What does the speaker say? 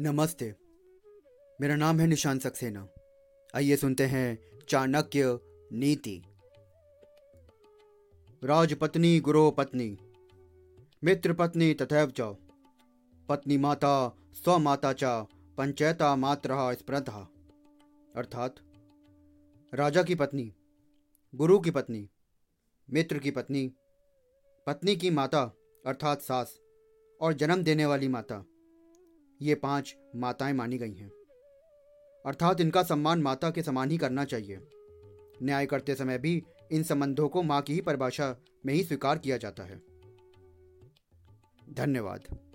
नमस्ते। मेरा नाम है निशान सक्सेना। आइए सुनते हैं चाणक्य नीति। राजपत्नी गुरो पत्नी मित्र पत्नी तथैव च। पत्नी माता, स्वमाता च पंचायता मात्र स्प्रधा अर्थात, राजा की पत्नी, गुरु की पत्नी, मित्र की पत्नी पत्नी की माता, अर्थात सास, और जन्म देने वाली माता। ये पाँच माताएँ मानी गई हैं। अर्थात इनका सम्मान माता के समान ही करना चाहिए। न्याय करते समय भी इन संबंधों को माँ की ही परिभाषा में ही स्वीकार किया जाता है। धन्यवाद।